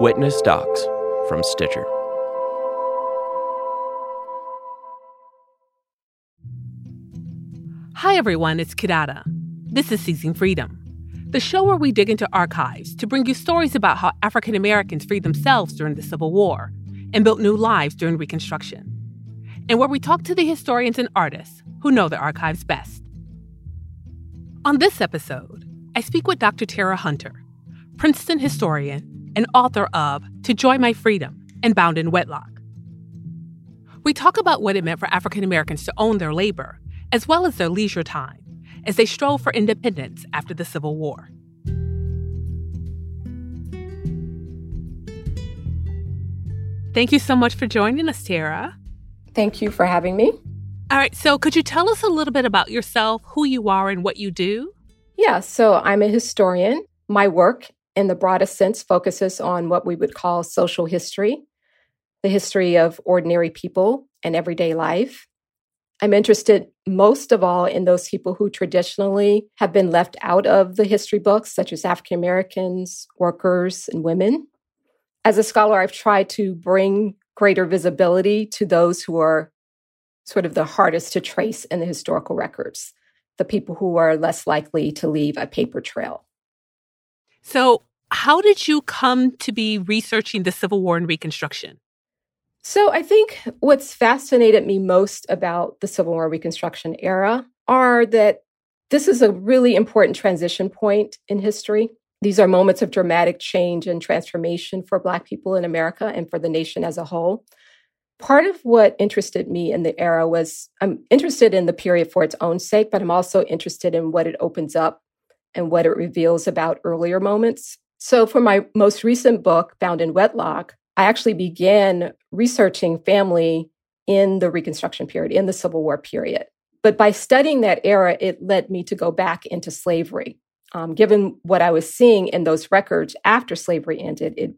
Witness Docs from Stitcher. Hi, everyone, it's Kidada. This is Seizing Freedom, the show where we dig into archives to bring you stories about how African Americans freed themselves during the Civil War and built new lives during Reconstruction, and where we talk to the historians and artists who know the archives best. On this episode, I speak with Dr. Tera Hunter, Princeton historian and author of To Joy My Freedom and Bound in Wedlock. We talk about what it meant for African Americans to own their labor as well as their leisure time, as they strove for independence after the Civil War. Thank you so much for joining us, Tera. Thank you for having me. All right, so could you tell us a little bit about yourself, who you are, and what you do? Yeah, so I'm a historian. My work, in the broadest sense, focuses on what we would call social history, the history of ordinary people and everyday life. I'm interested most of all in those people who traditionally have been left out of the history books, such as African Americans, workers, and women. As a scholar, I've tried to bring greater visibility to those who are sort of the hardest to trace in the historical records, the people who are less likely to leave a paper trail. So, how did you come to be researching the Civil War and Reconstruction? So I think what's fascinated me most about the Civil War Reconstruction era are that this is a really important transition point in history. These are moments of dramatic change and transformation for Black people in America and for the nation as a whole. Part of what interested me in the era was I'm interested in the period for its own sake, but I'm also interested in what it opens up and what it reveals about earlier moments. So, for my most recent book, Bound in Wedlock, I actually began researching family in the Reconstruction period, in the Civil War period. But by studying that era, it led me to go back into slavery. Um, given what I was seeing in those records after slavery ended, it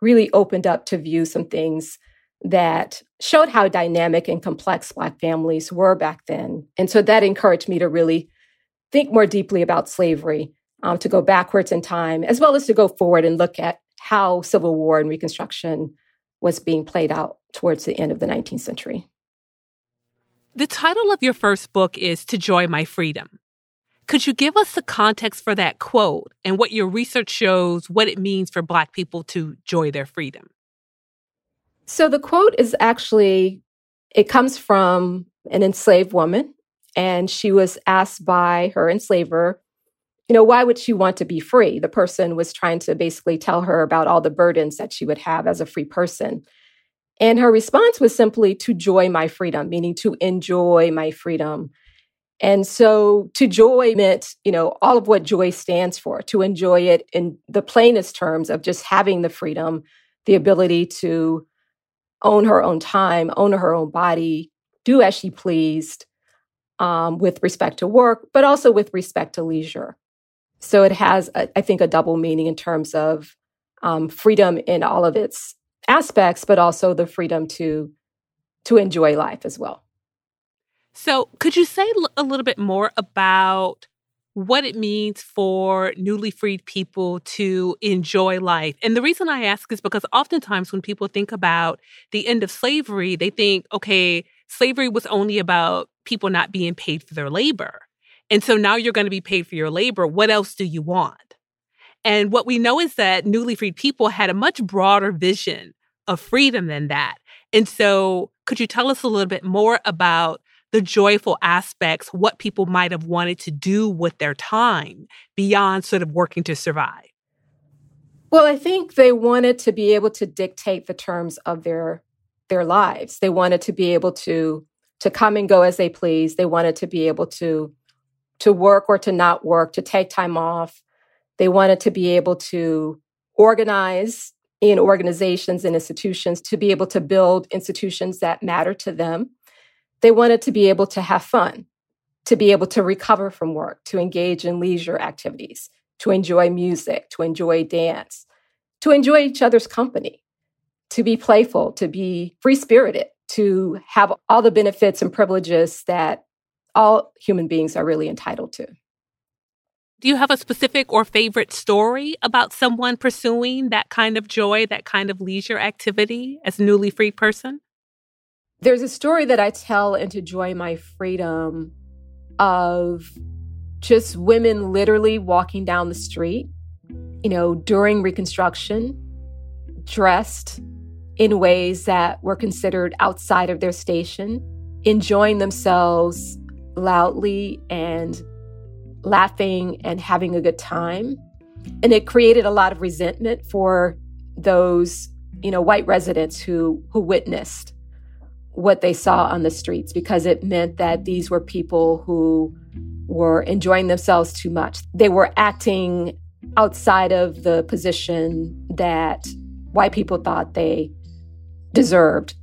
really opened up to view some things that showed how dynamic and complex Black families were back then. And so that encouraged me to really think more deeply about slavery, um, to go backwards in time, as well as to go forward and look at how Civil War and Reconstruction was being played out towards the end of the 19th century. The title of your first book is To Joy My Freedom. Could you give us the context for that quote and what your research shows what it means for Black people to joy their freedom? So the quote is actually, it comes from an enslaved woman, and she was asked by her enslaver you know, why would she want to be free? The person was trying to basically tell her about all the burdens that she would have as a free person. And her response was simply to joy my freedom, meaning to enjoy my freedom. And so to joy meant, you know, all of what joy stands for, to enjoy it in the plainest terms of just having the freedom, the ability to own her own time, own her own body, do as she pleased um, with respect to work, but also with respect to leisure. So it has, a, I think, a double meaning in terms of um, freedom in all of its aspects, but also the freedom to to enjoy life as well. So, could you say a little bit more about what it means for newly freed people to enjoy life? And the reason I ask is because oftentimes when people think about the end of slavery, they think, okay, slavery was only about people not being paid for their labor. And so now you're going to be paid for your labor. What else do you want? And what we know is that newly freed people had a much broader vision of freedom than that. And so, could you tell us a little bit more about the joyful aspects, what people might have wanted to do with their time beyond sort of working to survive? Well, I think they wanted to be able to dictate the terms of their their lives. They wanted to be able to to come and go as they please. They wanted to be able to to work or to not work, to take time off, They wanted to be able to organize in organizations and institutions, to be able to build institutions that matter to them. They wanted to be able to have fun, to be able to recover from work, to engage in leisure activities, to enjoy music, to enjoy dance, to enjoy each other's company, to be playful, to be free spirited, to have all the benefits and privileges that all human beings are really entitled to. Do you have a specific or favorite story about someone pursuing that kind of joy, that kind of leisure activity as a newly free person? There's a story that I tell into Joy My Freedom of just women literally walking down the street, you know, during Reconstruction, dressed in ways that were considered outside of their station, enjoying themselves loudly and laughing and having a good time. And it created a lot of resentment for those, you know, white residents who who witnessed what they saw on the streets because it meant that these were people who were enjoying themselves too much. They were acting outside of the position that white people thought they deserved.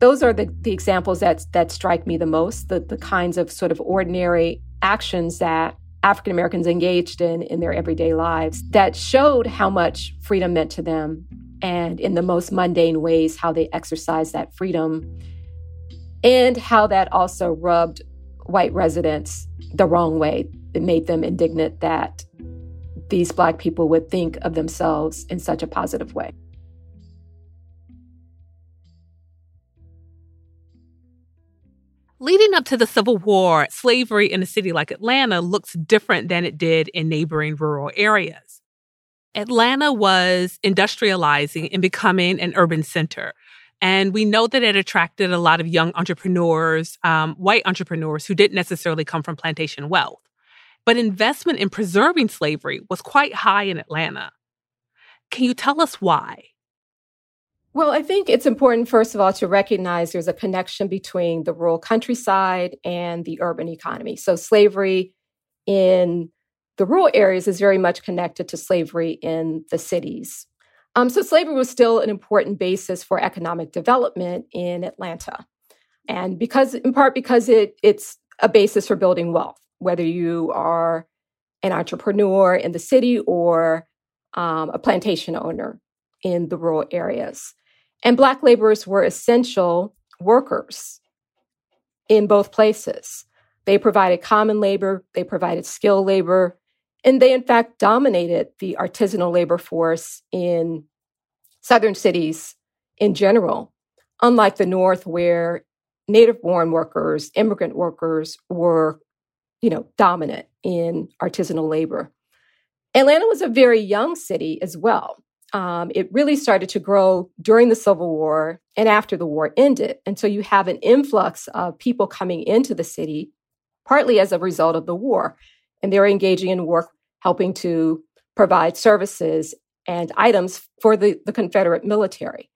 Those are the, the examples that, that strike me the most, the, the kinds of sort of ordinary actions that African Americans engaged in in their everyday lives that showed how much freedom meant to them and in the most mundane ways how they exercised that freedom and how that also rubbed white residents the wrong way. It made them indignant that these Black people would think of themselves in such a positive way. Leading up to the Civil War, slavery in a city like Atlanta looks different than it did in neighboring rural areas. Atlanta was industrializing and becoming an urban center. And we know that it attracted a lot of young entrepreneurs, um, white entrepreneurs who didn't necessarily come from plantation wealth. But investment in preserving slavery was quite high in Atlanta. Can you tell us why? Well, I think it's important, first of all, to recognize there's a connection between the rural countryside and the urban economy. So, slavery in the rural areas is very much connected to slavery in the cities. Um, so, slavery was still an important basis for economic development in Atlanta. And because, in part, because it, it's a basis for building wealth, whether you are an entrepreneur in the city or um, a plantation owner in the rural areas. And Black laborers were essential workers in both places. They provided common labor, they provided skilled labor, and they, in fact, dominated the artisanal labor force in Southern cities in general, unlike the North, where native born workers, immigrant workers were, you know, dominant in artisanal labor. Atlanta was a very young city as well um, it really started to grow during the Civil War and after the war ended. And so you have an influx of people coming into the city, partly as a result of the war. And they're engaging in work helping to provide services and items for the, the Confederate military.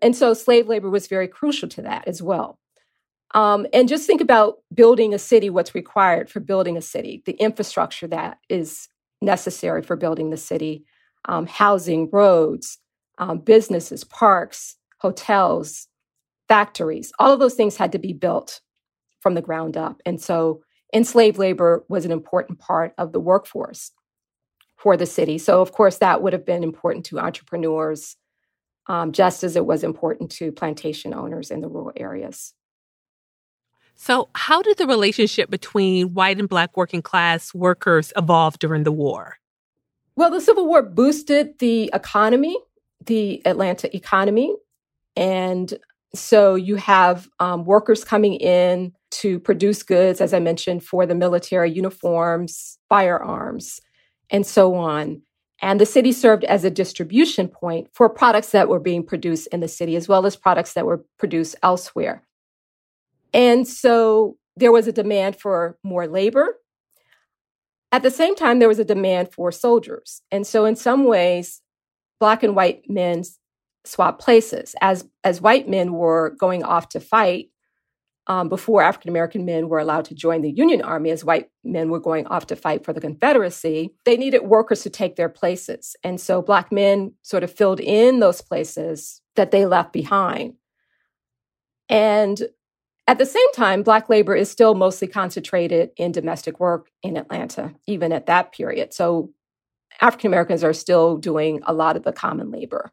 And so slave labor was very crucial to that as well. Um, and just think about building a city, what's required for building a city, the infrastructure that is necessary for building the city um, housing, roads, um, businesses, parks, hotels, factories. All of those things had to be built from the ground up. And so enslaved labor was an important part of the workforce for the city. So, of course, that would have been important to entrepreneurs, um, just as it was important to plantation owners in the rural areas. So, how did the relationship between white and Black working class workers evolve during the war? Well, the Civil War boosted the economy, the Atlanta economy. And so you have um, workers coming in to produce goods, as I mentioned, for the military uniforms, firearms, and so on. And the city served as a distribution point for products that were being produced in the city, as well as products that were produced elsewhere. And so there was a demand for more labor at the same time, there was a demand for soldiers. And so, in some ways, Black and white men swapped places. As, as white men were going off to fight, um, before African American men were allowed to join the Union Army, as white men were going off to fight for the Confederacy, they needed workers to take their places. And so Black men sort of filled in those places that they left behind. And at the same time, Black labor is still mostly concentrated in domestic work in Atlanta, even at that period. So African Americans are still doing a lot of the common labor.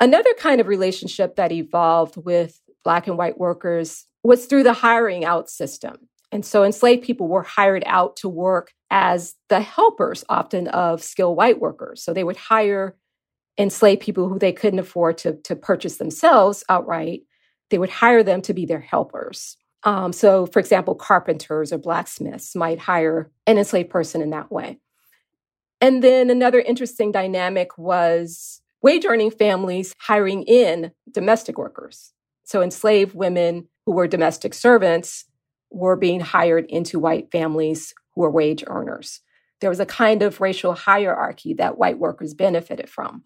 Another kind of relationship that evolved with Black and white workers was through the hiring out system. And so enslaved people were hired out to work as the helpers, often of skilled white workers. So they would hire enslaved people who they couldn't afford to, to purchase themselves outright. They would hire them to be their helpers. Um, so, for example, carpenters or blacksmiths might hire an enslaved person in that way. And then another interesting dynamic was wage earning families hiring in domestic workers. So enslaved women who were domestic servants were being hired into white families who were wage earners. There was a kind of racial hierarchy that white workers benefited from.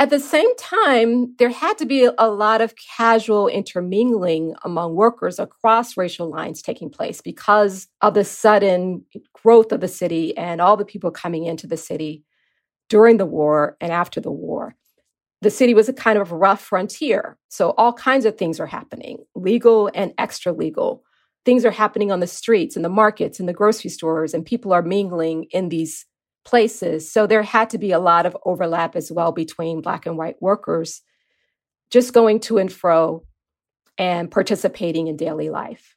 At the same time, there had to be a lot of casual intermingling among workers across racial lines taking place because of the sudden growth of the city and all the people coming into the city during the war and after the war the city was a kind of rough frontier. So all kinds of things are happening, legal and extra legal. Things are happening on the streets, in the markets, in the grocery stores, and people are mingling in these places. So there had to be a lot of overlap as well between Black and white workers just going to and fro and participating in daily life.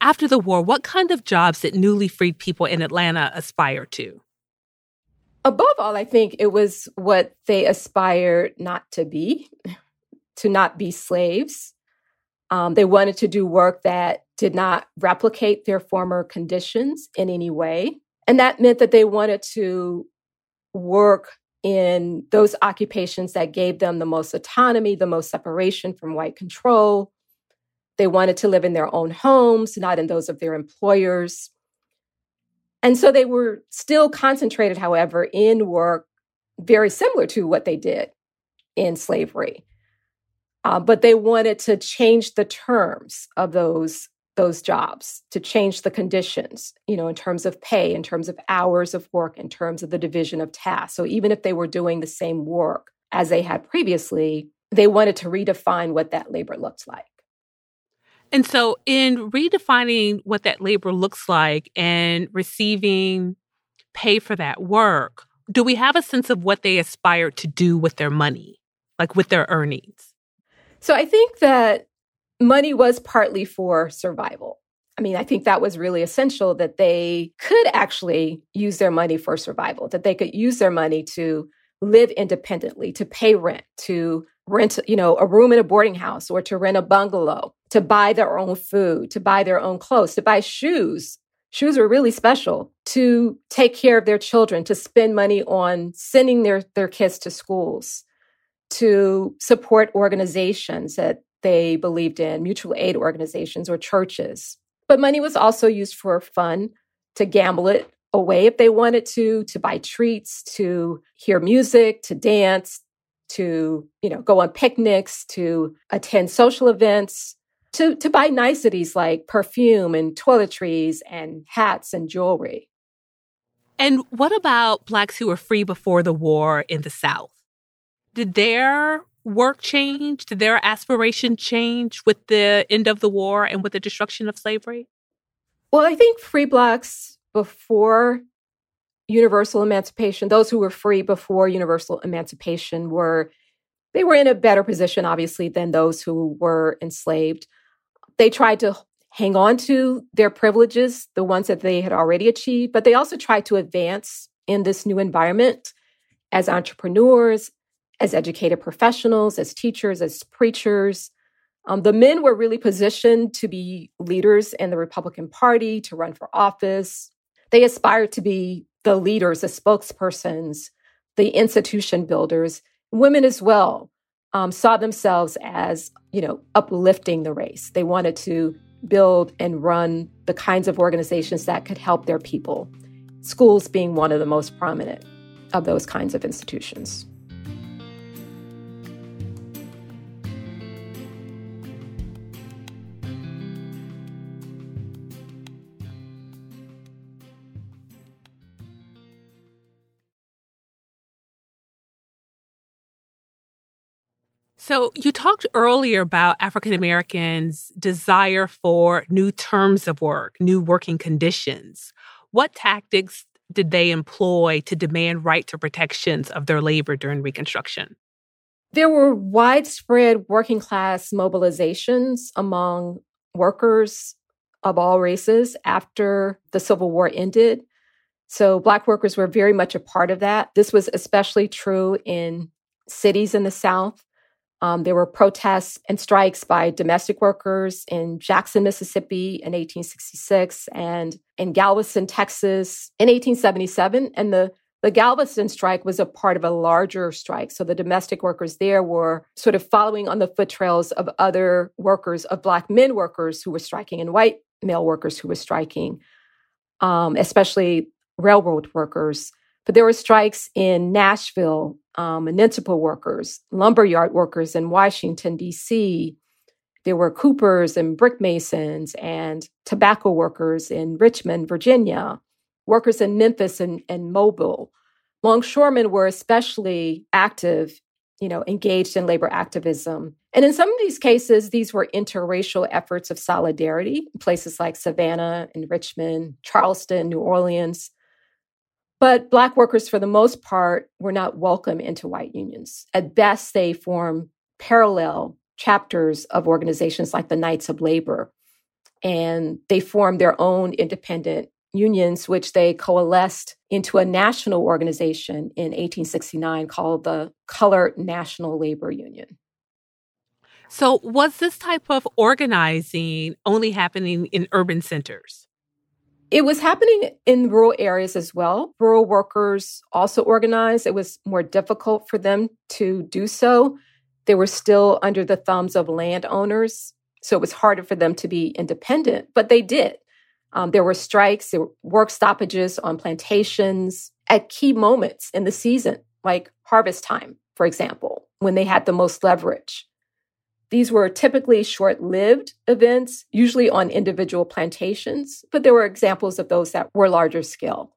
After the war, what kind of jobs did newly freed people in Atlanta aspire to? above all, I think it was what they aspired not to be, to not be slaves. Um, they wanted to do work that did not replicate their former conditions in any way. And that meant that they wanted to work in those occupations that gave them the most autonomy, the most separation from white control. They wanted to live in their own homes, not in those of their employers. And so they were still concentrated, however, in work very similar to what they did in slavery. Uh, but they wanted to change the terms of those those jobs to change the conditions you know in terms of pay in terms of hours of work in terms of the division of tasks so even if they were doing the same work as they had previously they wanted to redefine what that labor looked like and so, in redefining what that labor looks like and receiving pay for that work, do we have a sense of what they aspire to do with their money, like with their earnings? So, I think that money was partly for survival. I mean, I think that was really essential that they could actually use their money for survival, that they could use their money to live independently, to pay rent, to rent, you know, a room in a boarding house or to rent a bungalow, to buy their own food, to buy their own clothes, to buy shoes. Shoes were really special to take care of their children, to spend money on sending their, their kids to schools, to support organizations that they believed in, mutual aid organizations or churches. But money was also used for fun, to gamble it away if they wanted to, to buy treats, to hear music, to dance, to you know go on picnics to attend social events to to buy niceties like perfume and toiletries and hats and jewelry and what about blacks who were free before the war in the south did their work change did their aspiration change with the end of the war and with the destruction of slavery well i think free blacks before universal emancipation, those who were free before universal emancipation were they were in a better position obviously than those who were enslaved. They tried to hang on to their privileges, the ones that they had already achieved, but they also tried to advance in this new environment as entrepreneurs, as educated professionals, as teachers, as preachers. Um, the men were really positioned to be leaders in the Republican Party, to run for office. They aspired to be the leaders, the spokespersons, the institution builders, women as well, um, saw themselves as, you know, uplifting the race. They wanted to build and run the kinds of organizations that could help their people, schools being one of the most prominent of those kinds of institutions. So, you talked earlier about African Americans' desire for new terms of work, new working conditions. What tactics did they employ to demand right to protections of their labor during Reconstruction? There were widespread working class mobilizations among workers of all races after the Civil War ended. So, Black workers were very much a part of that. This was especially true in cities in the South. Um, there were protests and strikes by domestic workers in Jackson, Mississippi in 1866 and in Galveston, Texas in 1877. And the, the Galveston strike was a part of a larger strike. So the domestic workers there were sort of following on the foot trails of other workers, of Black men workers who were striking and white male workers who were striking, um, especially railroad workers. But there were strikes in Nashville, um, municipal workers, lumberyard workers in Washington, D.C. There were coopers and brick masons and tobacco workers in Richmond, Virginia, workers in Memphis and, and Mobile. Longshoremen were especially active, you know, engaged in labor activism. And in some of these cases, these were interracial efforts of solidarity, places like Savannah and Richmond, Charleston, New Orleans. But Black workers, for the most part, were not welcome into white unions. At best, they form parallel chapters of organizations like the Knights of Labor. And they formed their own independent unions, which they coalesced into a national organization in 1869 called the Colored National Labor Union. So, was this type of organizing only happening in urban centers? It was happening in rural areas as well. Rural workers also organized. It was more difficult for them to do so. They were still under the thumbs of landowners, so it was harder for them to be independent, but they did. Um, there were strikes, there were work stoppages on plantations at key moments in the season, like harvest time, for example, when they had the most leverage. These were typically short lived events, usually on individual plantations, but there were examples of those that were larger scale.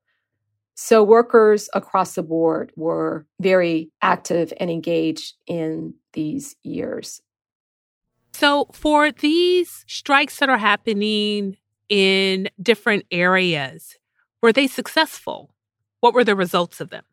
So, workers across the board were very active and engaged in these years. So, for these strikes that are happening in different areas, were they successful? What were the results of them?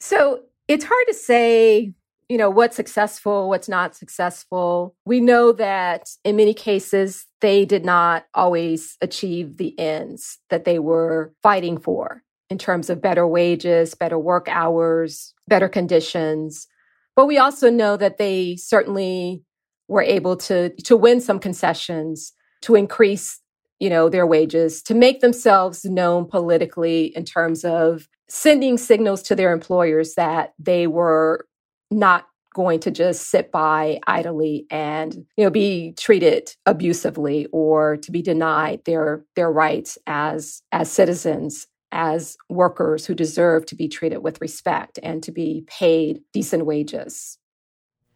So, it's hard to say you know, what's successful, what's not successful. We know that in many cases, they did not always achieve the ends that they were fighting for in terms of better wages, better work hours, better conditions. But we also know that they certainly were able to, to win some concessions, to increase, you know, their wages, to make themselves known politically in terms of sending signals to their employers that they were not going to just sit by idly and you know be treated abusively or to be denied their their rights as as citizens as workers who deserve to be treated with respect and to be paid decent wages.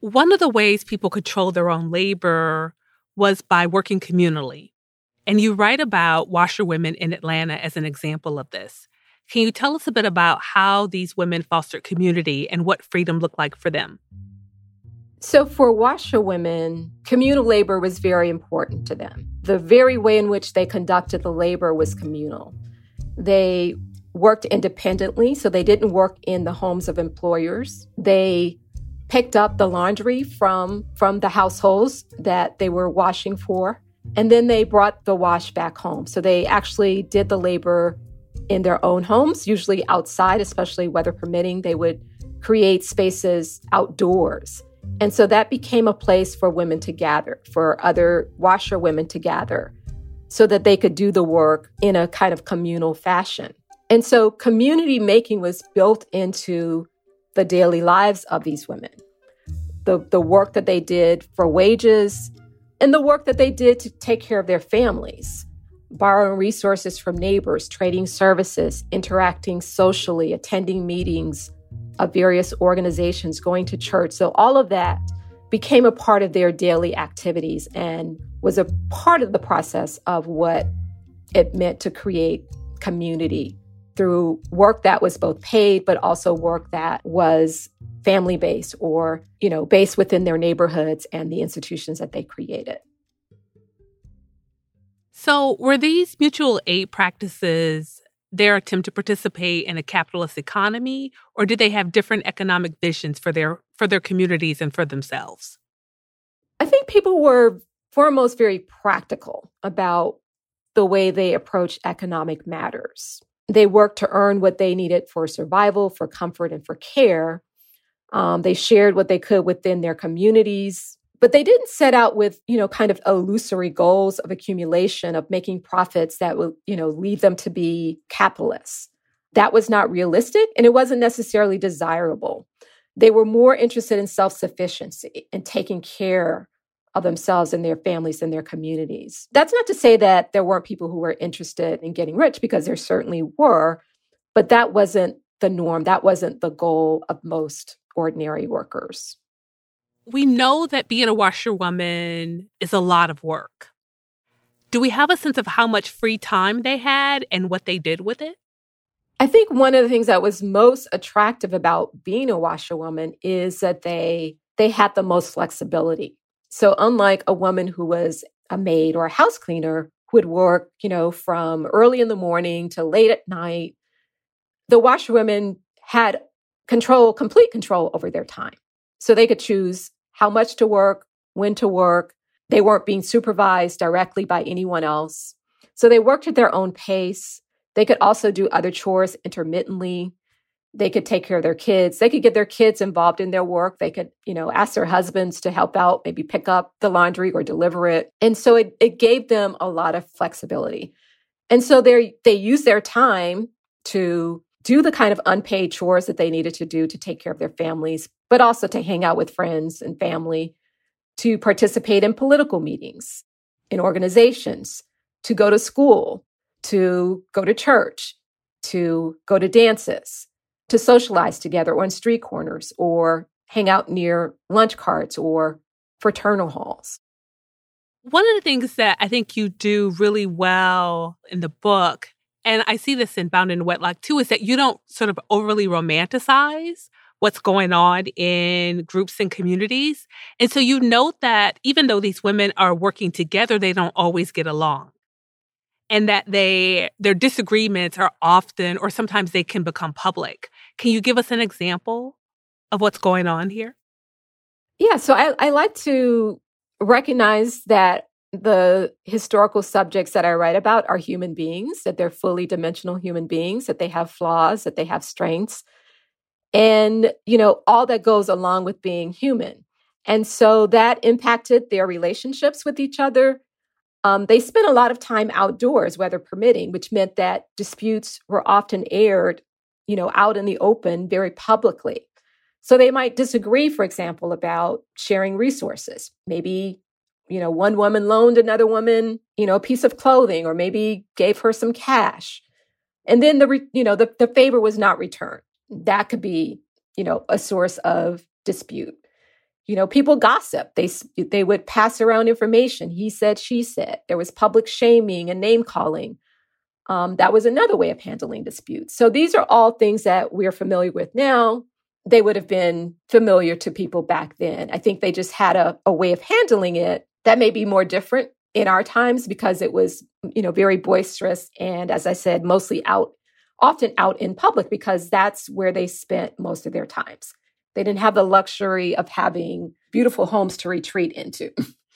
One of the ways people control their own labor was by working communally. And you write about washerwomen in atlanta as an example of this can you tell us a bit about how these women fostered community and what freedom looked like for them? So, for washerwomen, communal labor was very important to them. The very way in which they conducted the labor was communal. They worked independently, so they didn't work in the homes of employers. They picked up the laundry from, from the households that they were washing for, and then they brought the wash back home. So, they actually did the labor in their own homes, usually outside, especially weather permitting. They would create spaces outdoors. And so that became a place for women to gather, for other washer women to gather, so that they could do the work in a kind of communal fashion. And so community making was built into the daily lives of these women. The, the work that they did for wages and the work that they did to take care of their families borrowing resources from neighbors, trading services, interacting socially, attending meetings of various organizations, going to church. So, all of that became a part of their daily activities and was a part of the process of what it meant to create community through work that was both paid, but also work that was family based or, you know, based within their neighborhoods and the institutions that they created. So, were these mutual aid practices their attempt to participate in a capitalist economy, or did they have different economic visions for their for their communities and for themselves? I think people were foremost very practical about the way they approach economic matters. They worked to earn what they needed for survival, for comfort, and for care. Um, they shared what they could within their communities, but they didn't set out with you know kind of illusory goals of accumulation of making profits that would you know lead them to be capitalists. That was not realistic and it wasn't necessarily desirable. They were more interested in self-sufficiency and taking care of themselves and their families and their communities. That's not to say that there weren't people who were interested in getting rich because there certainly were but that wasn't the norm. That wasn't the goal of most ordinary workers we know that being a washerwoman is a lot of work. Do we have a sense of how much free time they had and what they did with it? I think one of the things that was most attractive about being a washerwoman is that they they had the most flexibility. So unlike a woman who was a maid or a house cleaner who would work, you know, from early in the morning to late at night, the washerwomen had control, complete control over their time. So they could choose how much to work, when to work. They weren't being supervised directly by anyone else. So they worked at their own pace. They could also do other chores intermittently. They could take care of their kids. They could get their kids involved in their work. They could, you know, ask their husbands to help out, maybe pick up the laundry or deliver it. And so it, it gave them a lot of flexibility. And so they they use their time to do the kind of unpaid chores that they needed to do to take care of their families, but also to hang out with friends and family, to participate in political meetings, in organizations, to go to school, to go to church, to go to dances, to socialize together on street corners or hang out near lunch carts or fraternal halls. One of the things that I think you do really well in the book and I see this in Bound in Wedlock too, is that you don't sort of overly romanticize what's going on in groups and communities. And so you note that even though these women are working together, they don't always get along. And that they their disagreements are often or sometimes they can become public. Can you give us an example of what's going on here? Yeah, so I, I like to recognize that the historical subjects that I write about are human beings, that they're fully dimensional human beings, that they have flaws, that they have strengths, and, you know, all that goes along with being human. And so that impacted their relationships with each other. Um, they spent a lot of time outdoors, weather permitting, which meant that disputes were often aired, you know, out in the open very publicly. So they might disagree, for example, about sharing resources. Maybe you know, one woman loaned another woman, you know, a piece of clothing or maybe gave her some cash. And then the, re- you know, the, the favor was not returned. That could be, you know, a source of dispute. You know, people gossip. They they would pass around information. He said, she said. There was public shaming and name calling. Um, that was another way of handling disputes. So these are all things that we're familiar with now. They would have been familiar to people back then. I think they just had a, a way of handling it that may be more different in our times because it was, you know, very boisterous and as I said, mostly out often out in public because that's where they spent most of their times. They didn't have the luxury of having beautiful homes to retreat into.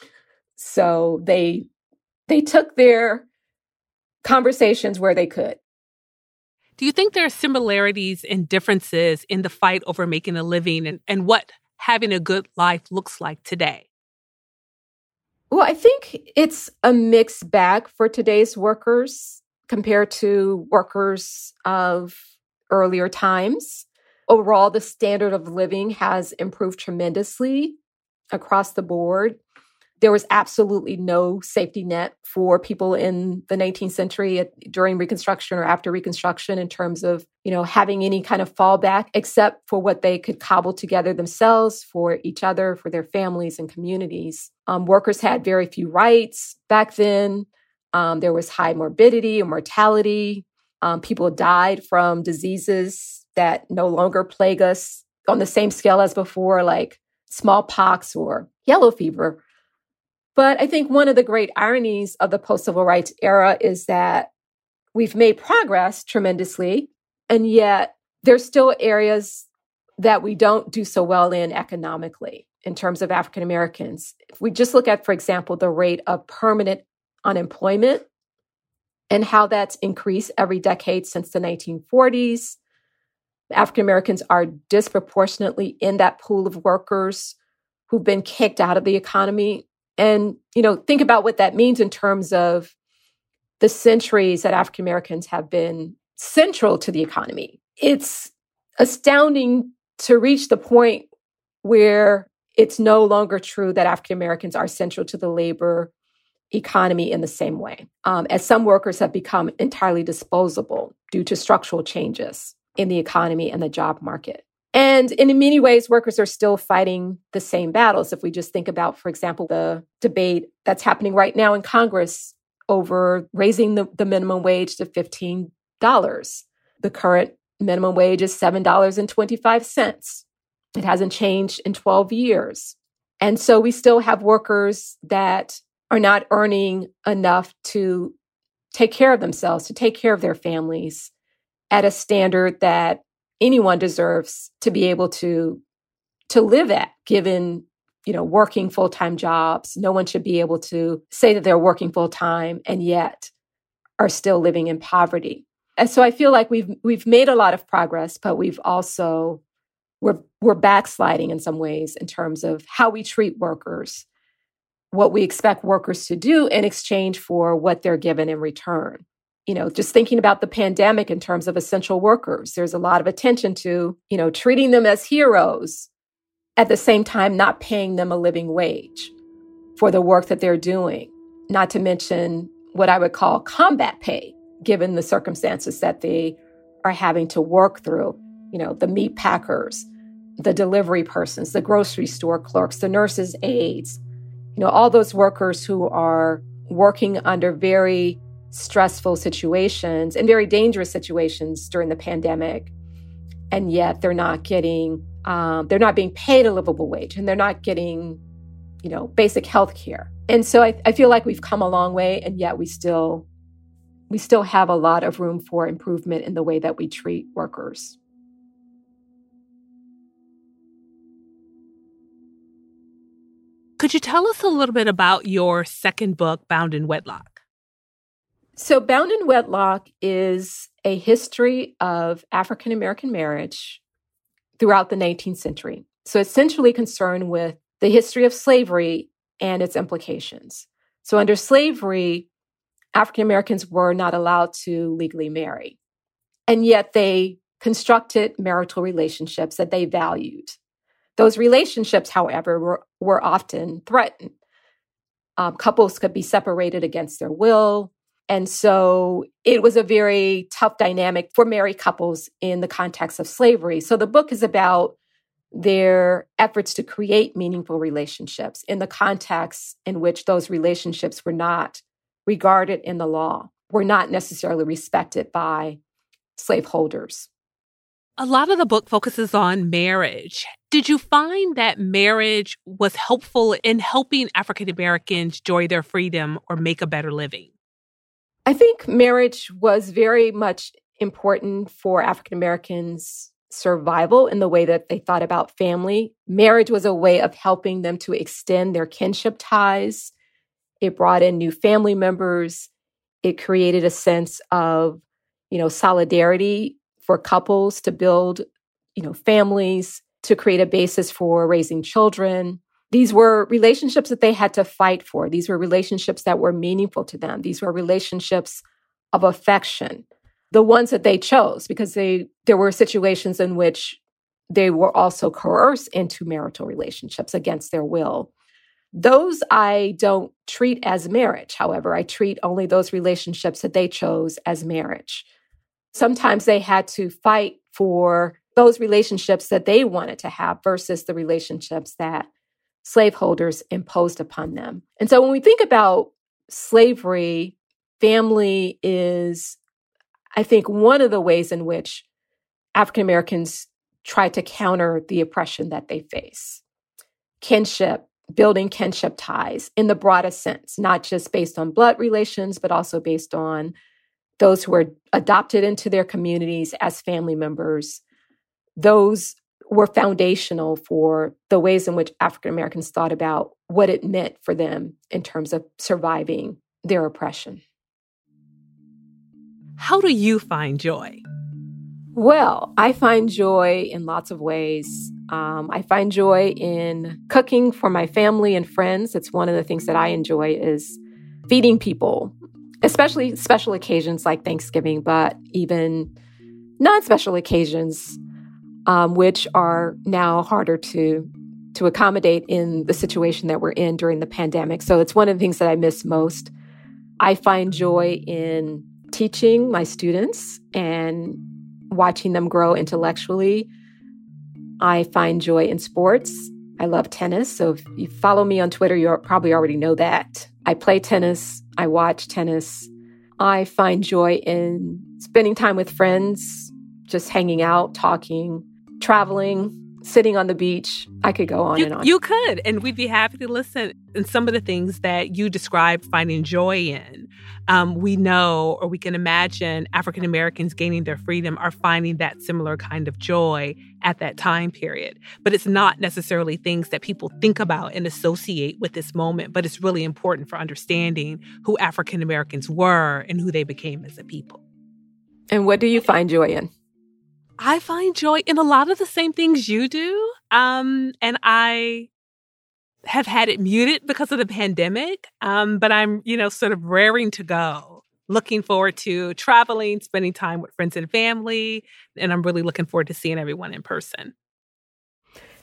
so they they took their conversations where they could. Do you think there are similarities and differences in the fight over making a living and, and what having a good life looks like today? Well, I think it's a mixed bag for today's workers compared to workers of earlier times. Overall, the standard of living has improved tremendously across the board there was absolutely no safety net for people in the 19th century at, during reconstruction or after reconstruction in terms of you know having any kind of fallback except for what they could cobble together themselves for each other for their families and communities. Um, workers had very few rights back then. Um, there was high morbidity and mortality. Um, people died from diseases that no longer plague us on the same scale as before, like smallpox or yellow fever. But I think one of the great ironies of the post civil rights era is that we've made progress tremendously, and yet there's still areas that we don't do so well in economically in terms of African Americans. If we just look at, for example, the rate of permanent unemployment and how that's increased every decade since the 1940s, African Americans are disproportionately in that pool of workers who've been kicked out of the economy. And, you know, think about what that means in terms of the centuries that African Americans have been central to the economy. It's astounding to reach the point where it's no longer true that African Americans are central to the labor economy in the same way, um, as some workers have become entirely disposable due to structural changes in the economy and the job market. And in many ways, workers are still fighting the same battles. If we just think about, for example, the debate that's happening right now in Congress over raising the, the minimum wage to $15. The current minimum wage is $7.25. It hasn't changed in 12 years. And so we still have workers that are not earning enough to take care of themselves, to take care of their families at a standard that anyone deserves to be able to to live at given you know working full-time jobs. No one should be able to say that they're working full-time and yet are still living in poverty. And so i feel like we've we've made a lot of progress but we've also we're we're backsliding in some ways in terms of how we treat workers what we expect workers to do in exchange for what they're given in return you know just thinking about the pandemic in terms of essential workers. There's a lot of attention to you know treating them as heroes at the same time not paying them a living wage for the work that they're doing not to mention what i would call combat pay given the circumstances that they are having to work through you know the meat packers the delivery persons the grocery store clerks the nurses aides you know all those workers who are working under very stressful situations and very dangerous situations during the pandemic. And yet they're not getting um, they're not being paid a livable wage and they're not getting you know basic health care. And so I, I feel like we've come a long way and yet we still we still have a lot of room for improvement in the way that we treat workers. Could you tell us a little bit about your second book, Bound in Wedlock? So, Bound in Wedlock is a history of African American marriage throughout the 19th century. So, essentially concerned with the history of slavery and its implications. So, under slavery, African Americans were not allowed to legally marry, and yet they constructed marital relationships that they valued. Those relationships, however, were, were often threatened. Um, couples could be separated against their will. And so it was a very tough dynamic for married couples in the context of slavery. So the book is about their efforts to create meaningful relationships in the context in which those relationships were not regarded in the law, were not necessarily respected by slaveholders. A lot of the book focuses on marriage. Did you find that marriage was helpful in helping African Americans enjoy their freedom or make a better living? I think marriage was very much important for African Americans' survival in the way that they thought about family. Marriage was a way of helping them to extend their kinship ties. It brought in new family members. It created a sense of, you know, solidarity for couples to build, you know, families, to create a basis for raising children. These were relationships that they had to fight for. These were relationships that were meaningful to them. These were relationships of affection, the ones that they chose, because they there were situations in which they were also coerced into marital relationships against their will. Those I don't treat as marriage. However, I treat only those relationships that they chose as marriage. Sometimes they had to fight for those relationships that they wanted to have versus the relationships that slaveholders imposed upon them. And so when we think about slavery, family is I think one of the ways in which African Americans try to counter the oppression that they face. Kinship, building kinship ties in the broadest sense, not just based on blood relations, but also based on those who are adopted into their communities as family members. Those were foundational for the ways in which African Americans thought about what it meant for them in terms of surviving their oppression. How do you find joy? Well, I find joy in lots of ways. Um, I find joy in cooking for my family and friends. It's one of the things that I enjoy is feeding people, especially special occasions like Thanksgiving, but even non-special occasions, um, which are now harder to to accommodate in the situation that we're in during the pandemic. So it's one of the things that I miss most. I find joy in teaching my students and watching them grow intellectually. I find joy in sports. I love tennis. So if you follow me on Twitter, you probably already know that. I play tennis. I watch tennis. I find joy in spending time with friends, just hanging out, talking, traveling, sitting on the beach. I could go on you, and on. You could, and we'd be happy to listen. And some of the things that you described finding joy in, um, we know or we can imagine African Americans gaining their freedom are finding that similar kind of joy at that time period. But it's not necessarily things that people think about and associate with this moment, but it's really important for understanding who African Americans were and who they became as a people. And what do you find joy in? I find joy in a lot of the same things you do. Um, and I have had it muted because of the pandemic. Um, but I'm, you know, sort of raring to go, looking forward to traveling, spending time with friends and family. And I'm really looking forward to seeing everyone in person.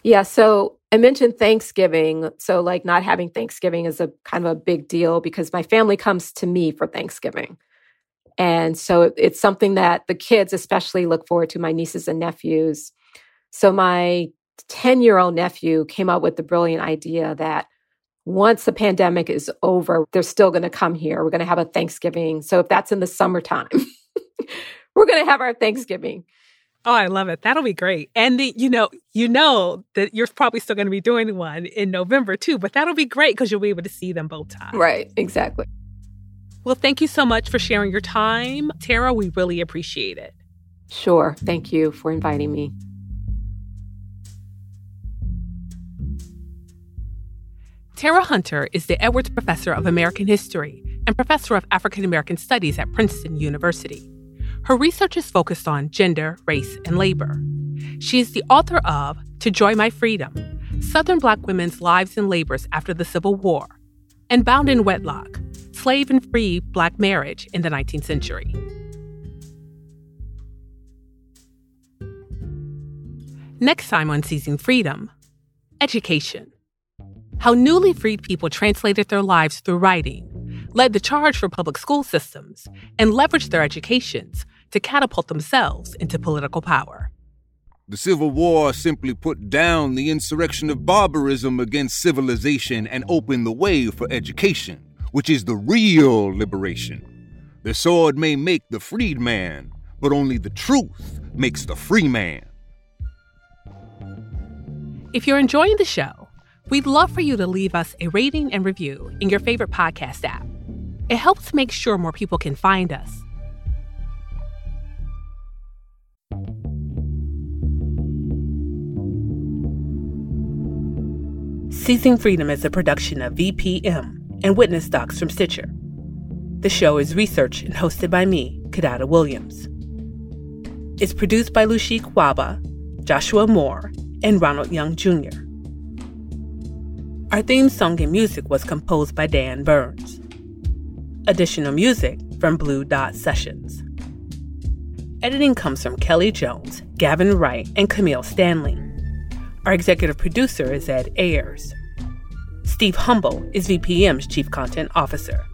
Yeah. So I mentioned Thanksgiving. So, like, not having Thanksgiving is a kind of a big deal because my family comes to me for Thanksgiving. And so it's something that the kids especially look forward to, my nieces and nephews. So my 10 year old nephew came up with the brilliant idea that once the pandemic is over, they're still going to come here. We're going to have a Thanksgiving. So if that's in the summertime, we're going to have our Thanksgiving. Oh, I love it. That'll be great. And the, you know, you know that you're probably still going to be doing one in November too, but that'll be great because you'll be able to see them both times. Right, exactly. Well, thank you so much for sharing your time. Tera, we really appreciate it. Sure. Thank you for inviting me. Tera Hunter is the Edwards Professor of American History and Professor of African American Studies at Princeton University. Her research is focused on gender, race, and labor. She is the author of To Joy My Freedom Southern Black Women's Lives and Labors After the Civil War, and Bound in Wedlock slave and free black marriage in the 19th century. Next time on Seizing Freedom, education. How newly freed people translated their lives through writing, led the charge for public school systems, and leveraged their educations to catapult themselves into political power. The Civil War simply put down the insurrection of barbarism against civilization and opened the way for education which is the real liberation. The sword may make the freed man, but only the truth makes the free man. If you're enjoying the show, we'd love for you to leave us a rating and review in your favorite podcast app. It helps make sure more people can find us. Seizing Freedom is a production of VPM and witness docs from Stitcher. The show is researched and hosted by me, Kidada Williams. It's produced by Lushik Waba, Joshua Moore, and Ronald Young Jr. Our theme song and music was composed by Dan Burns. Additional music from Blue Dot Sessions. Editing comes from Kelly Jones, Gavin Wright, and Camille Stanley. Our executive producer is Ed Ayers. Steve Humble is VPM's Chief Content Officer.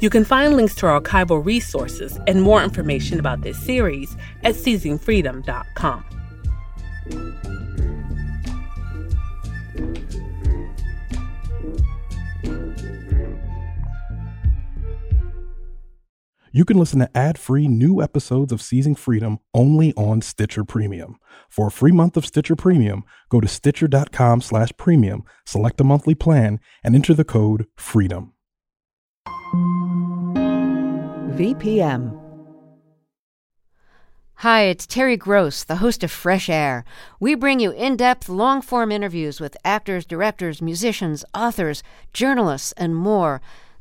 You can find links to our archival resources and more information about this series at seizingfreedom.com. You can listen to ad-free new episodes of Seizing Freedom only on Stitcher Premium. For a free month of Stitcher Premium, go to stitcher.com slash premium, select a monthly plan, and enter the code FREEDOM. VPM. Hi, it's Terry Gross, the host of Fresh Air. We bring you in depth, long form interviews with actors, directors, musicians, authors, journalists, and more.